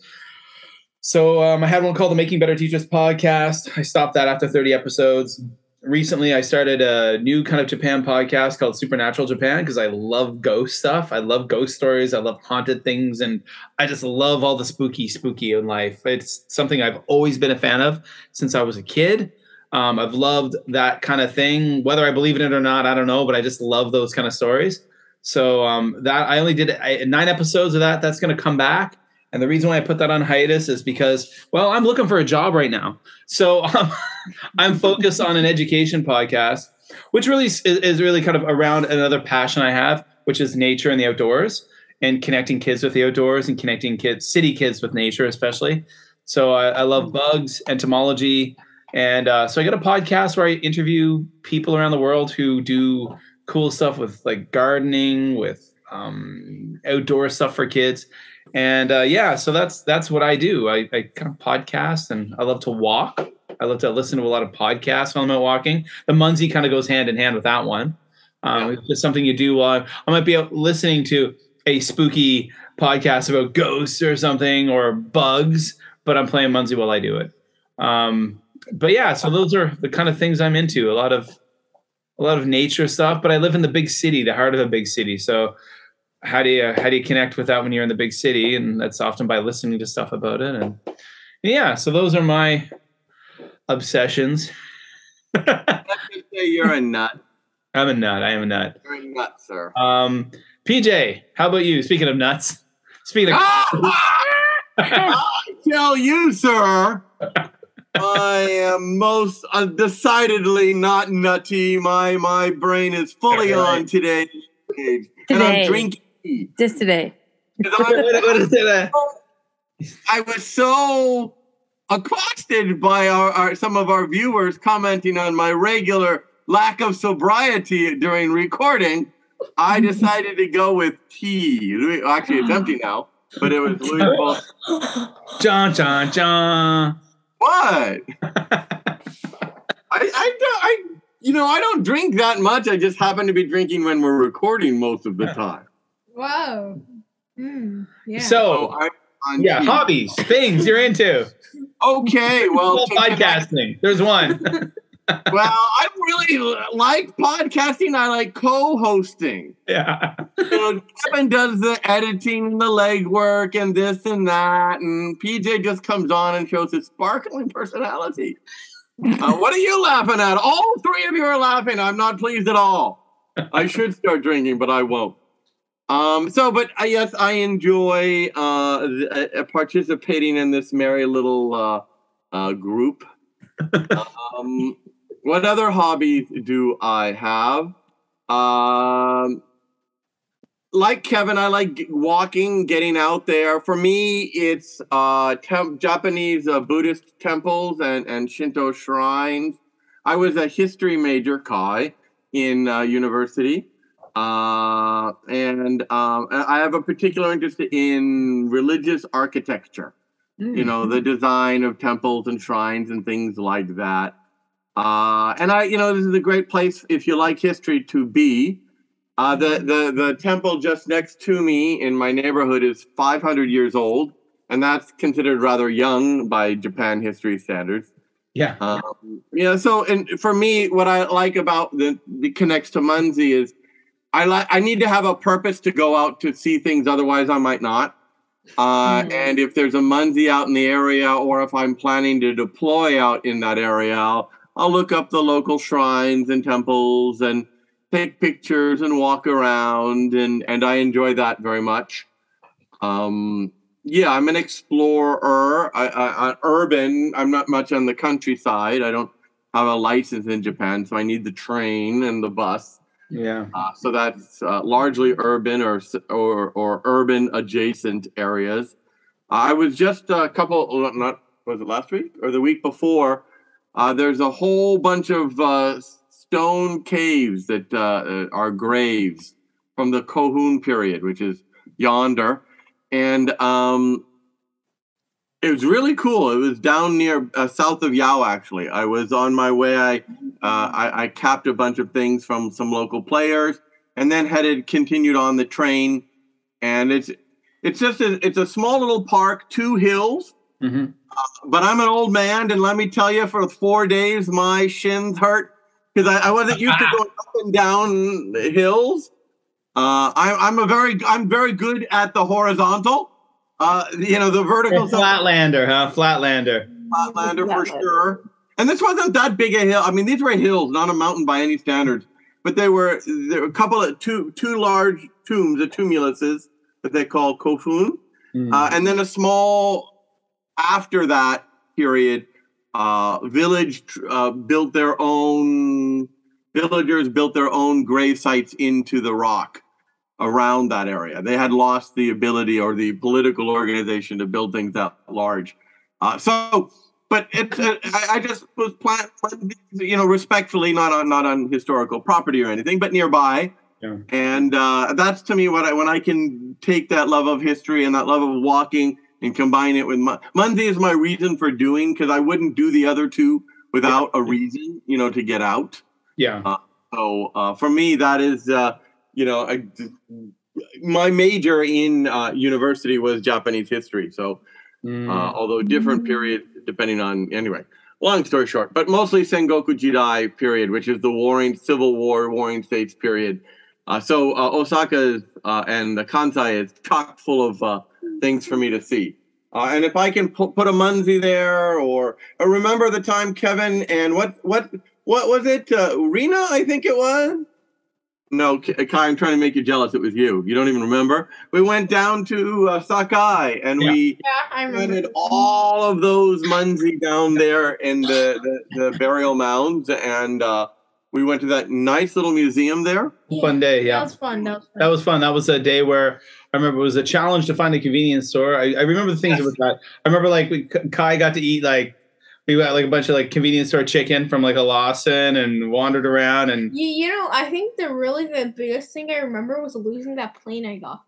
So um, I had one called the Making Better Teachers podcast. I stopped that after 30 episodes. Recently, I started a new kind of Japan podcast called Supernatural Japan because I love ghost stuff. I love ghost stories. I love haunted things. And I just love all the spooky, spooky in life. It's something I've always been a fan of since I was a kid. Um, I've loved that kind of thing. Whether I believe in it or not, I don't know, but I just love those kind of stories. So um, that I only did I, nine episodes of that. That's going to come back. And the reason why I put that on hiatus is because, well, I'm looking for a job right now. So [laughs] um, I'm focused on an education podcast, which really is, is really kind of around another passion I have, which is nature and the outdoors and connecting kids with the outdoors and connecting kids, city kids with nature, especially. So I, I love bugs, entomology. And uh, so I got a podcast where I interview people around the world who do cool stuff with like gardening, with um, outdoor stuff for kids and uh, yeah so that's that's what i do. I, I kind of podcast and i love to walk. I love to listen to a lot of podcasts while i'm out walking. The Munzee kind of goes hand in hand with that one. Um, it's just something you do while i might be out listening to a spooky podcast about ghosts or something or bugs but i'm playing Munzee while i do it. Um, but yeah so those are the kind of things i'm into. A lot of a lot of nature stuff but i live in the big city the heart of a big city. So how do you how do you connect with that when you're in the big city and that's often by listening to stuff about it and yeah so those are my obsessions [laughs] Let's just say you're a nut. i'm a nut i am a nut You're a nut, sir. um pj how about you speaking of nuts speaking of Ah! [laughs] I tell you, sir, I am most uh, decidedly not nutty. My my brain is fully right. on today, and I'm drinking. Just today. 'Cause what, I, what- what is it uh, I was so accosted by our, our some of our viewers commenting on my regular lack of sobriety during recording. I [laughs] decided to go with tea. Actually, it's empty now, but it was Louis Louisville. john john john What? [laughs] I, I, I, you know, I don't drink that much. I just happen to be drinking when we're recording most of the [laughs] time. Wow. Mm, yeah. So so I, on yeah tea. hobbies things you're into Okay, [laughs] well, well, podcasting there's one [laughs] [laughs] well, I really like podcasting. I like co-hosting. yeah You know, Kevin does the editing and the legwork and this and that, and PJ just comes on and shows his sparkling personality. Uh, what are you laughing at? All three of you are laughing. I'm not pleased at all. I should start drinking, but I won't. Um, so, but uh, yes, I enjoy uh, th- uh, participating in this merry little uh, uh, group. [laughs] um, what other hobbies do I have? Um, like Kevin, I like g- walking, getting out there. For me, it's uh, tem- Japanese uh, Buddhist temples and, and Shinto shrines. I was a history major, Kai, in uh, university. Uh, and um, I have a particular interest in religious architecture. You know the design of temples and shrines and things like that. Uh, and i you know this is a great place if you like history to be. Uh, the, the the temple just next to me in my neighborhood is 500 years old and that's considered rather young by japan history standards. Yeah. Um, yeah, so and for me, what I like about the, the connects to Munzee is I like I need to have a purpose to go out to see things. Otherwise, I might not. Uh, Mhm. And if there's a Munzee out in the area, or if I'm planning to deploy out in that area, I'll, I'll look up the local shrines and temples and take pictures and walk around, and and I enjoy that very much. Um, yeah, I'm an explorer. I, I, I urban. I'm not much on the countryside. I don't have a license in Japan, so I need the train and the bus. Yeah. Uh, so that's uh, largely urban or, or or urban adjacent areas. I was just a couple, uh, not was it last week or the week before? Uh, there's a whole bunch of uh, stone caves that uh, uh, are graves from the Kofun period, which is yonder, and um, it was really cool. It was down near uh, south of Yao. Actually, I was on my way. I uh, I, I capped a bunch of things from some local players, and then headed continued on the train. And it's it's just a, it's a small little park, two hills. hmm But I'm an old man, and let me tell you, for four days my shins hurt because I, I wasn't used to [laughs] going up and down hills. Uh, I'm I'm a very I'm very good at the horizontal. Uh, you know the vertical. Flatlander, huh? Flatlander. Flatlander for sure. And this wasn't that big a hill. I mean, these were hills, not a mountain by any standards. But they were there were a couple of two two large tombs, the tumuluses that they call kofun, Mm. uh, and then a small after that period uh, village uh, built their own villagers built their own grave sites into the rock around that area. They had lost the ability or the political organization to build things that large. Uh, so, but it's uh, I, I just was plant, you know, respectfully, not on not on historical property or anything, but nearby. Yeah. And uh, that's to me what I when I can take that love of history and that love of walking and combine it with my Munzee is my reason for doing because I wouldn't do the other two without a reason, you know, to get out. yeah. So uh, for me, that is, uh, you know, I, my major in uh, university was Japanese history. So Mm. uh, although different period depending on anyway. Long story short, but mostly Sengoku Jidai period, which is the warring Civil War, warring states period. Uh, so uh, Osaka uh, and the Kansai is chock full of uh, things for me to see. Uh, and if I can pu- put a Munzee there, or, or remember the time Kevin and what what what was it? Uh, Rena, I think it was. No, Kai, I'm trying to make you jealous. It was you. You don't even remember. We went down to uh, Sakai and Yeah. we Yeah, I remember. all of those Munzee down there in the, the, the burial mounds, and uh, we went to that nice little museum there. Fun day, yeah. That was fun. That was fun. That was fun. That was a day where I remember it was a challenge to find a convenience store. I, I remember the things Yes. with that. I remember like we, Kai got to eat like we got like a bunch of like convenience store chicken from like a Lawson and wandered around and You, you know, I think the really the biggest thing I remember was losing that plane I got.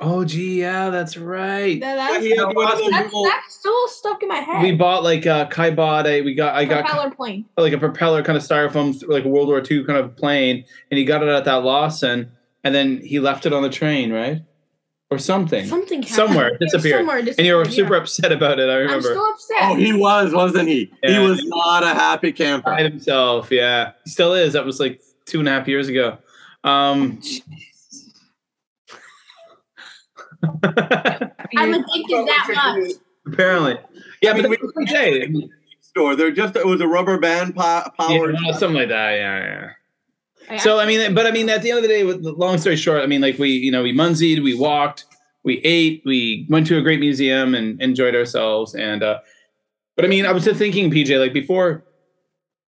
oh gee yeah that's right. That, that's, one that's, that's still stuck in my head. We bought like uh, Kai bought a we got I got propeller plane. like a propeller kind of styrofoam like a World War II kind of plane and he got it at that Lawson and then he left it on the train right or something Something happened. somewhere it Yeah, disappeared Somewhere and you were super yeah. upset about it I I'm remember. still upset. Oh, he was, wasn't he? He was not a happy camper. By himself, yeah. He still is. That was like two and a half years ago. Um, [laughs] I'm addicted that much. apparently. Yeah, I mean, but we- we can say Store. There just it was a rubber band po- powered. yeah, something like that. Yeah, yeah. I So I mean, but I mean, at the end of the day, with the long story short, I mean, like we, you know, we munzied, we walked, we ate, we went to a great museum and enjoyed ourselves. And uh but I mean, I was just thinking, PJ, like before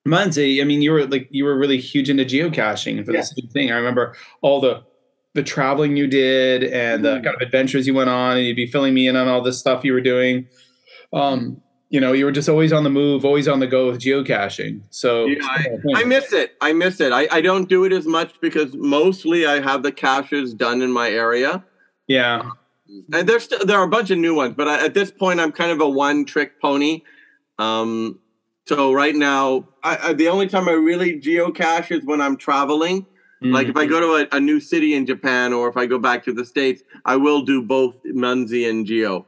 Munzee, I mean, you were like you were really huge into geocaching for Yeah. the same thing. I remember all the the traveling you did and the kind of adventures you went on, and you'd be filling me in on all this stuff you were doing. Um, you know, you were just always on the move, always on the go with geocaching. So Yeah, I miss it. I miss it. I, I don't do it as much because mostly I have the caches done in my area. yeah. And there's still, there are a bunch of new ones, but I, at this point, I'm kind of a one trick pony. Um, so right now, I, I, the only time I really geocache is when I'm traveling. Like if I go to a, a new city in Japan or if I go back to the States, I will do both Munzee and Geo.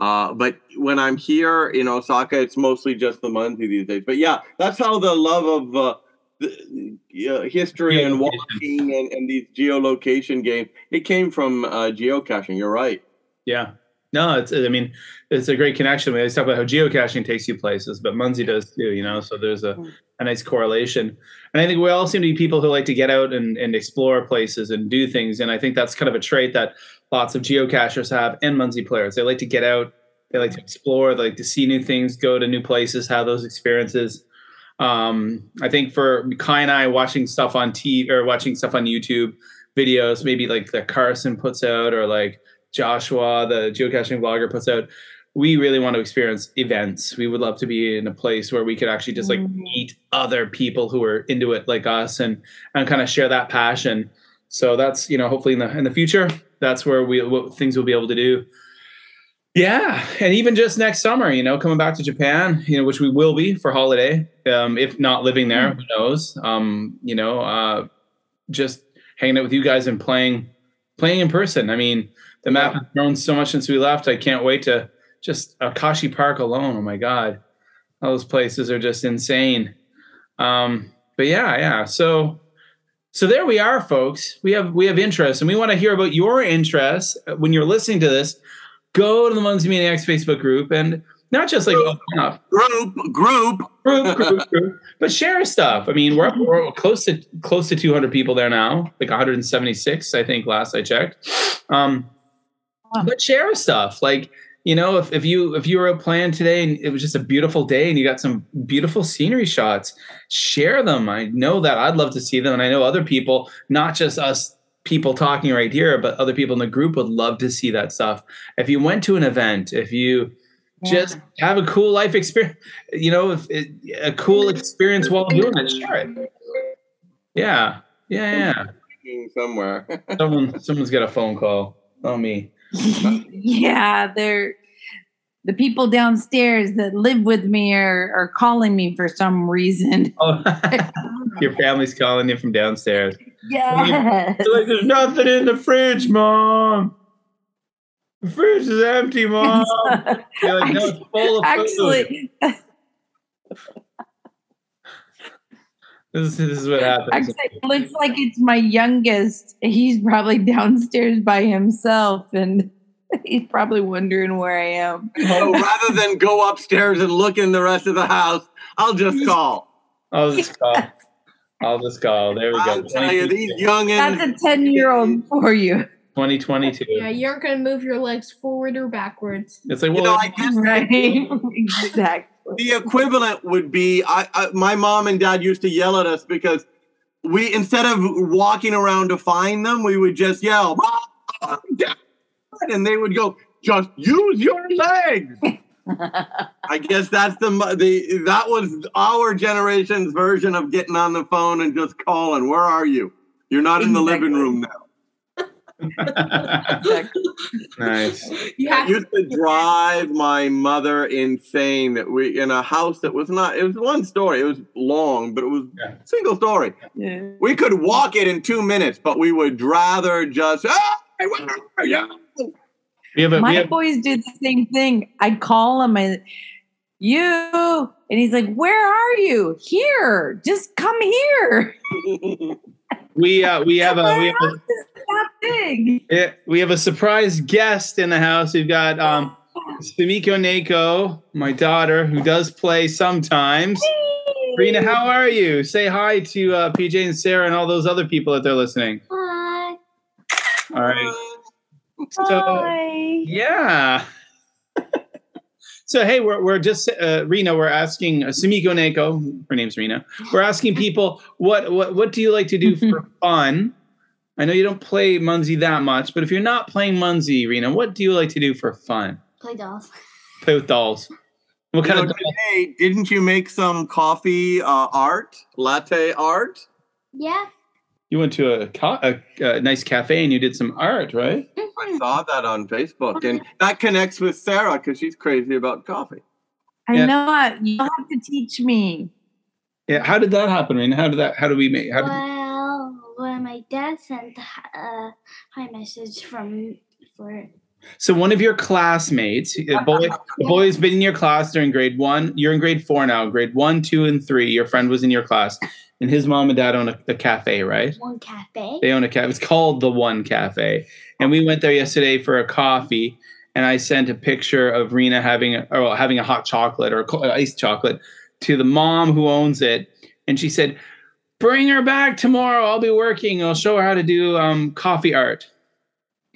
Uh, but when I'm here in Osaka, it's mostly just the Munzee these days. But yeah, that's how the love of uh, the, uh, history and walking and, and these geolocation games, it came from uh, geocaching. You're right. Yeah. No, it's. I mean, it's a great connection. We always talk about how geocaching takes you places, but Munzee does too. You know, so there's a, a nice correlation. And I think we all seem to be people who like to get out and, and explore places and do things. And I think that's kind of a trait that lots of geocachers have and Munzee players. They like to get out, they like to explore, they like to see new things, go to new places, have those experiences. Um, I think for Kai and I watching stuff on TV or watching stuff on YouTube videos, maybe like that Carson puts out or like Joshua, the geocaching vlogger, puts out. We really want to experience events. We would love to be in a place where we could actually just like meet other people who are into it like us and and kind of share that passion. So that's you know hopefully in the in the future that's where we what things we'll be able to do. Yeah, and even just next summer, you know, coming back to Japan, you know, which we will be for holiday, um, if not living there, who knows? Um, you know, uh, just hanging out with you guys and playing, playing in person. I mean, the map has grown so much since we left. I can't wait to just Akashi Park alone. Oh my god, all those places are just insane. Um, but yeah, yeah. So, so there we are, folks. We have we have interest, and we want to hear about your interests when you're listening to this go to the Munzee Maniacs Facebook group and not just like open up Group, group. group, group, group, but share stuff. I mean, we're up we're close to close to 200 people there now, like 176, I think last I checked. Um, but share stuff like you know if, if you if you were out playing today and it was just a beautiful day and you got some beautiful scenery shots share them. I know that i'd love to see them. And i know other people not just us people talking right here but other people in the group would love to see that stuff. If you went to an event if you just have a cool life experience you know if it, a cool mm-hmm. experience while doing it share it. Yeah. Yeah yeah Somewhere. [laughs] someone someone's got a phone call. Oh me. [laughs] Yeah, they're the people downstairs that live with me are, are calling me for some reason. [laughs] oh [laughs] your family's calling you from downstairs Yeah. Like, there's nothing in the fridge, mom. The fridge is empty, mom. [laughs] You're like, no, it's full of food. Actually, This, this is what happens. actually, it looks like it's my youngest. He's probably downstairs by himself, and [laughs] he's probably wondering where I am. so rather than go upstairs and look in the rest of the house, I'll just [laughs] call. I'll just call. I'll just call. There we I'll go. tell you, these 2022. youngins. That's a ten-year-old for you, 2022. Yeah, you aren't gonna move your legs forward or backwards. It's like, You well, know, I guess right? [laughs] exactly. the equivalent would be I, I my mom and dad used to yell at us because we instead of walking around to find them we would just yell "Mom, Dad," and they would go just use your legs [laughs] i guess that's the the that was our generation's version of getting on the phone and just calling where are you you're not in the living room now [laughs] nice. You It have used to drive my mother insane that we in a house that was not it was one story it was long but it was Yeah. single story Yeah. we could walk it in two minutes but we would rather just ah, where are you?" A, My have, boys do the same thing. I call him and you, and he's like, "Where are you? Here, just come here." [laughs] we uh, we have a we have a, My house is that big. Yeah, we have a surprise guest in the house. We've got um, Sumiko Neko, my daughter, who does play sometimes. Rena, how are you? Say hi to uh, PJ and Sarah and all those other people that they're listening. Hi. All right. So, Hi. yeah. [laughs] so, hey, we're, we're just, uh, Rena, we're asking uh, Sumiko Neko, her name's Rena, we're asking people, what, what, what do you like to do [laughs] for fun? I know you don't play Munzee that much, but if you're not playing Munzee, Rena, what do you like to do for fun? Play dolls. Play with dolls. What You kind know, of doll? today, didn't you make some coffee uh, art latte art Yeah. You went to a, ca- a, a nice cafe and you did some art, right? i saw that on facebook and that connects with sarah because she's crazy about coffee I Yeah. know it. You have to teach me. Yeah. How did that happen, Rena? How did that? How did we make? How did, Well, when my dad sent a hi message from for so one of your classmates, a boy, the boy has been in your class during grade one. You're in grade four now. Grade one, two, and three. Your friend was in your class, and his mom and dad own a, a cafe, right? one cafe. They own a cafe. It's called the One Cafe, and we went there yesterday for a coffee. and I sent a picture of Rena having a, or having a hot chocolate or a iced chocolate to the mom who owns it, and she said, "Bring her back tomorrow. I'll be working. I'll show her how to do um, coffee art."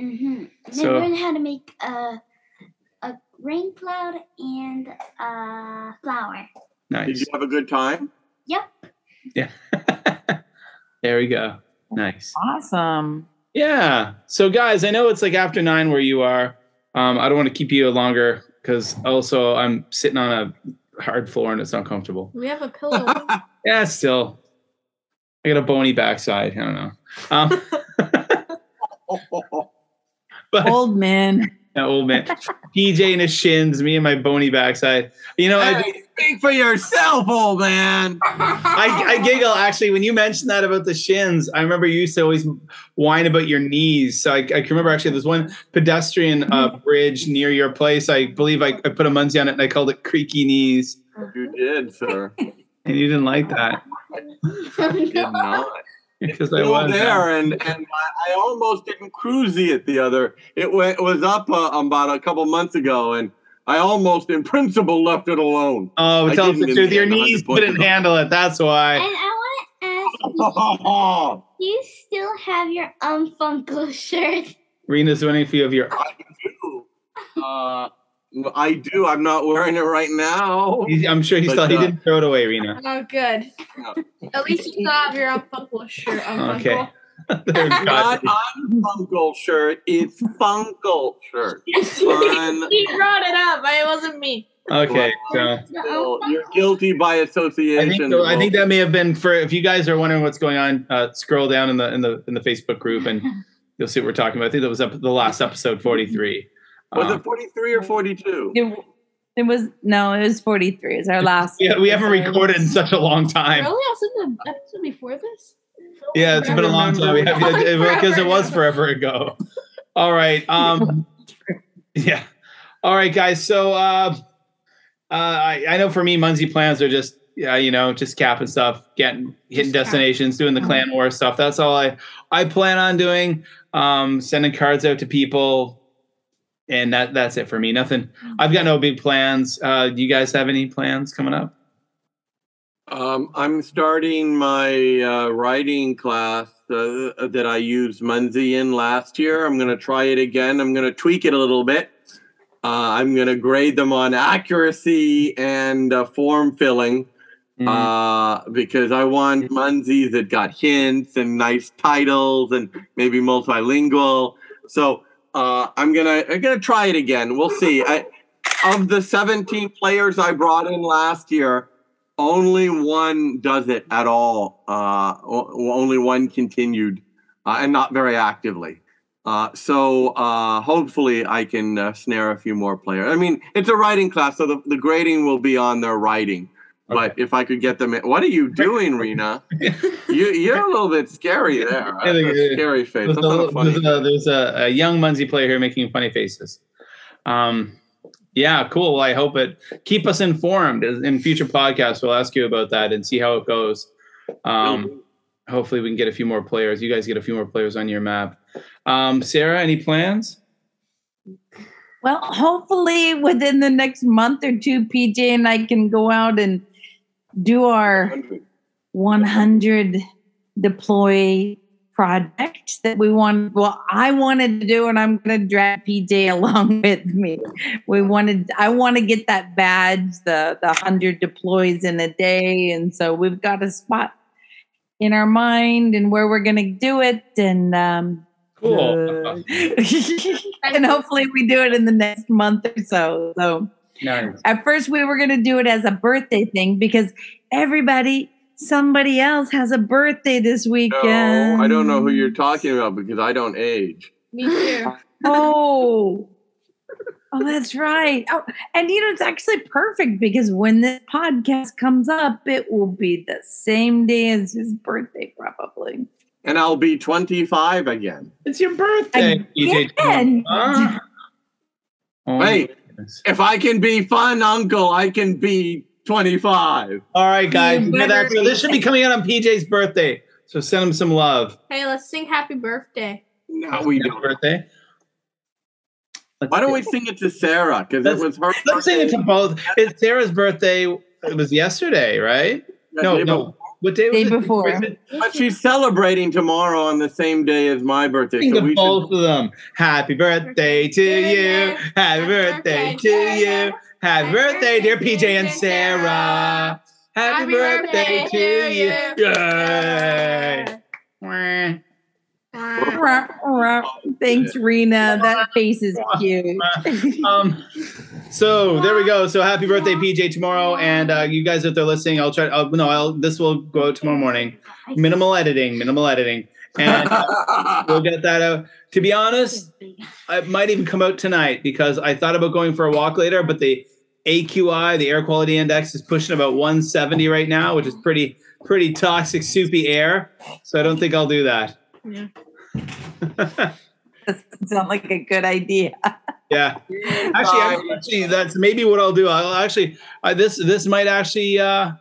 Mm-hmm. They So- learned how to make a a rain cloud and a flower. Nice. Did you have a good time? Yeah. [laughs] there we go. Nice. Awesome. Yeah. So, guys, I know it's like after nine where you are. Um, I don't want to keep you longer because also I'm sitting on a hard floor and it's not comfortable. We have a pillow. [laughs] Yeah, still. I got a bony backside. I don't know. Um, [laughs] but Old man. yeah, old man, PJ and his shins, me and my bony backside. You know, I, Hey, speak for yourself, old man. I, I giggle actually when you mentioned that about the shins. I remember you used to always whine about your knees. So I, I can remember actually there's one pedestrian uh, bridge near your place. I believe I, I put a Munzee on it and I called it creaky knees. You did, sir. And you didn't like that You did not. [laughs] because I was there, and and I, I almost didn't cruisy it the other. It went it was up uh, about a couple months ago, and I almost, in principle, left it alone. Oh, I tell us the didn't truth. Your knees couldn't handle it. That's why. And. I want to ask [laughs] you, [laughs] do you still have your Unfunko shirt? Rena's wondering if you have your. I do. Uh, I do. I'm not wearing it right now. I'm sure he But, still he uh, didn't throw it away, Rena. Oh, good. At least you still have your Unfunko shirt. Unfunko. Okay. [laughs] Not on unfunkle shirt. It's funkle shirt. [laughs] Fun. he brought it up. but It wasn't me. okay. So. Still, you're guilty by I association. think, so. I think that may have been for if you guys are wondering what's going on. Uh, scroll down in the in the in the Facebook group and [laughs] you'll see what we're talking about. I think that was up the last episode forty three. was it 43 or 42? It, it was no, it was 43. It's our last. yeah, we haven't recorded in such a long time. Really? I was in the episode before this? Yeah, it's been a long time. We have because it was forever ago. All right. Um. Yeah. All right, guys. So, uh, uh, I, I know for me, Munzee plans are just yeah, you know, just capping stuff, getting hitting Just cap. destinations, doing the clan war stuff. That's all I I plan on doing. Um, sending cards out to people, and that that's it for me. Nothing. I've got no big plans. Uh, do you guys have any plans coming up? Um, I'm starting my uh, writing class uh, that I used Munzee in last year. I'm going to try it again. I'm going to tweak it a little bit. Uh, I'm going to grade them on accuracy and uh, form filling Mm. uh, because I want Munzees that got hints and nice titles and maybe multilingual. So uh, I'm gonna I'm gonna try it again. We'll see. I, of the 17 players I brought in last year, only one does it at all. Uh, only one continued, uh, and not very actively. Uh, so uh, hopefully I can uh, snare a few more players. I mean, it's a writing class, so the, the grading will be on their writing. But if I could get them in, what are you doing, Rena? [laughs] you, you're a little bit scary there. [laughs] Yeah, a yeah, yeah. scary face. There's, a, funny. there's, a, there's a, a young Munzee player here making funny faces. Um, yeah, cool. Well, I hope it keep us informed in future podcasts. We'll ask you about that and see how it goes. Um, hopefully, we can get a few more players. You guys get a few more players on your map. Um, Sarah, any plans? Well, hopefully within the next month or two, PJ and I can go out and do our 100 deploy project that we want. Well, I wanted to do, and I'm going to drag PJ along [laughs] with me. We wanted, I want to get that badge, the the 100 deploys in a day, and so we've got a spot in our mind and where we're going to do it, and um, Cool. uh, [laughs] and hopefully we do it in the next month or so. So nice. at first we were going to do it as a birthday thing because everybody, somebody else has a birthday this weekend. No, I don't know who you're talking about because I don't age. Me too. [laughs] Oh. Oh, that's right. Oh, and you know, it's actually perfect because when this podcast comes up, it will be the same day as his birthday, probably. And I'll be 25 again. It's your birthday. Again. Huh? Oh, Hey. If I can be fun uncle, I can be 25. All right, guys. You you know that- so this should be coming out on PJ's birthday. So send him some love. Hey, let's sing happy birthday. Now we Happy do. birthday. Why don't we sing it to Sarah? Because it was her. Let's sing it to both. It's Sarah's birthday. It was yesterday, right? No, birthday, no. What day was Day it? before. But she's celebrating tomorrow on the same day as my birthday. Sing So to we both of them. Happy birthday to you. Happy birthday to you. Happy birthday, dear PJ and Sarah. Happy Happy birthday birthday to to you. you. Yay. Rah, rah. Thanks, Rena. That face is cute. um so there we go so happy birthday pj tomorrow and uh you guys if they're listening i'll try uh, no i'll this will go out tomorrow morning minimal editing minimal editing and uh, we'll get that out to be honest it might even come out tonight because i thought about going for a walk later but the aqi the air quality index is pushing about 170 right now which is pretty pretty toxic soupy air so i don't think i'll do that Yeah. Doesn't [laughs] sound like a good idea. yeah [laughs] actually, I- actually, that's maybe what I'll do. I'll actually uh, this this might actually. uh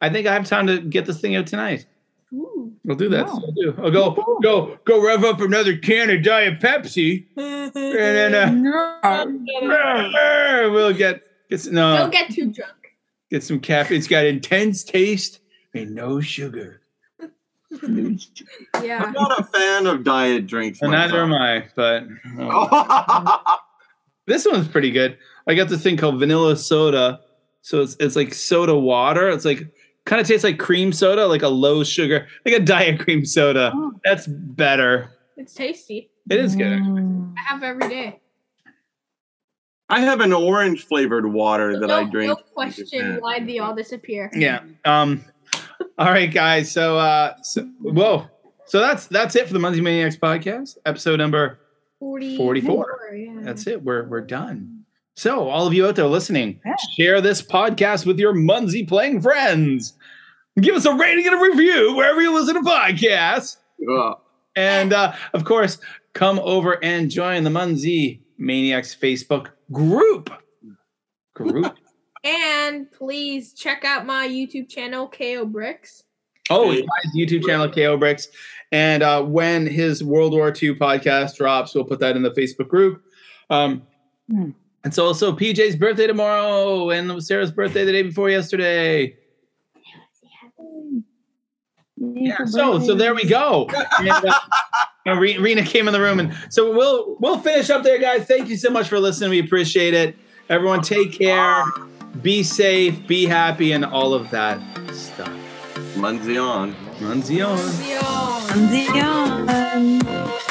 I think I have time to get this thing out tonight. Ooh. I'll do that. Wow. I'll do. I'll go go go rev up another can of Diet Pepsi, [laughs] and then uh, we'll get get some, no Don't get too drunk. get some caffeine. It's got intense taste and no sugar. [laughs] Yeah. I'm not a fan of diet drinks. And neither am I. But oh. [laughs] this one's pretty good. I got this thing called vanilla soda. So it's it's like soda water. It's like kind of tastes like cream soda, like a low sugar, like a diet cream soda. Oh. That's better. It's tasty. It is good. Mm. I have every day. I have an orange flavored water that no, I drink. No question why they all disappear. Yeah. Um. All right, guys. So, uh, so, whoa. So that's that's it for the Munzee Maniacs podcast, episode number 40, 44. Yeah. That's it. We're we're done. So, all of you out there listening, Yeah. share this podcast with your Munzee playing friends. Give us a rating and a review wherever you listen to podcasts. Ugh. And uh, of course, come over and join the Munzee Maniacs Facebook group. Group. And please check out my YouTube channel, KO Bricks. Oh, his YouTube channel, KO Bricks. And uh, when his World War II podcast drops, we'll put that in the Facebook group. Um, Hmm. And so also PJ's birthday tomorrow and Sarah's birthday the day before yesterday yeah, so so there we go. [laughs] And, uh, uh Rena came in the room, and so we'll we'll finish up there, guys. Thank you so much for listening. We appreciate it. Everyone, take care, be safe, be happy, and all of that stuff. Manzion, manzion, manzion. manzion.